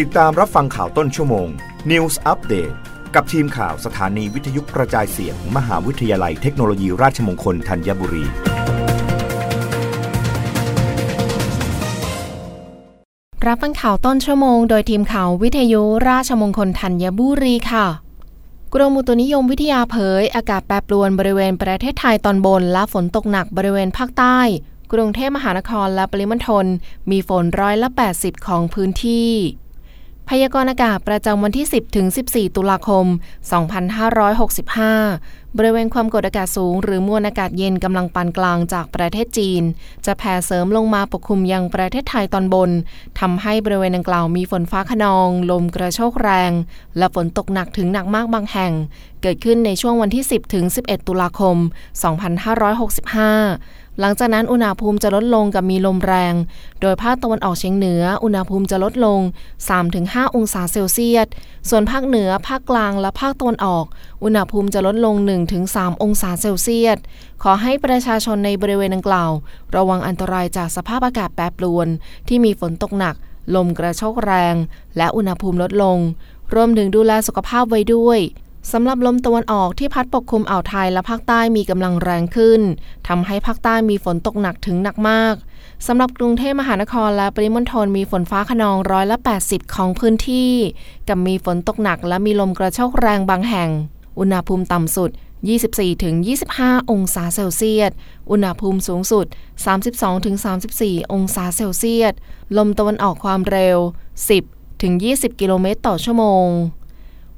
ติดตามรับฟังข่าวต้นชั่วโมง News Update กับทีมข่าวสถานีวิทยุกระจายเสียงมมหาวิทยาลัยเทคโนโลยีราชมงคลธัญบุรี รับฟังข่าวต้นชั่วโมง โดยทีมข่าววิทยุราชมงคลธัญบุรีค่ะ กรมอุตุนิยมวิทยาเผย อากาศแปรปรวนบริเวณประเทศไทยตอนบน และฝนตกหนักบริเวณภาคใต้กรุงเทพมหานครและปริมณฑลมีฝนร้อยละ 80 ของพื้นที่ พยากรณ์อากาศประจำวันที่ 10 ถึง 14 ตุลาคม 2565 บริเวณความกดอากาศสูง หรือมวลอากาศเย็นกำลังปานกลางจากประเทศจีน จะแผ่เสริมลงมาปกคลุมยังประเทศไทยตอนบนทำให้บริเวณดังกล่าวมีฝนฟ้าขนอง ลมกระโชกแรง และฝนตกหนักถึงหนักมากบางแห่ง เกิดขึ้นในช่วงวันที่ 10 ถึง 11 ตุลาคม 2565 หลังจากนั้นอุณหภูมิจะลดลงกับมีลมแรง โดยภาคตะวันออกเฉียงเหนือ อุณหภูมิจะลดลง 3-5 องศาเซลเซียส ส่วนภาคเหนือ ภาคกลาง และภาคตะวันออก อุณหภูมิจะลดลง 1-3 องศาเซลเซียส ขอให้ประชาชนในบริเวณดังกล่าว ระวังอันตรายจากสภาพอากาศแปรปรวน ที่มีฝนตกหนัก ลมกระโชกแรง และอุณหภูมิลดลง รวมถึงดูแลสุขภาพไว้ด้วย สำหรับลมตะวันออกที่พัดปกคลุมอ่าวไทยและภาคใต้มีกำลังแรงขึ้นทำให้ภาคใต้มีฝนตกหนักถึงหนักมากสำหรับกรุงเทพมหานครและปริมณฑลมีฝนฟ้าขนองร้อยละ 80 ของพื้นที่ กับมีฝนตกหนักและมีลมกระโชกแรงบางแห่ง อุณหภูมิต่ำสุด 24-25 องศาเซลเซียส อุณหภูมิสูงสุด 32-34 องศาเซลเซียส ลมตะวันออกความเร็ว 10-20 กิโลเมตรต่อชั่วโมง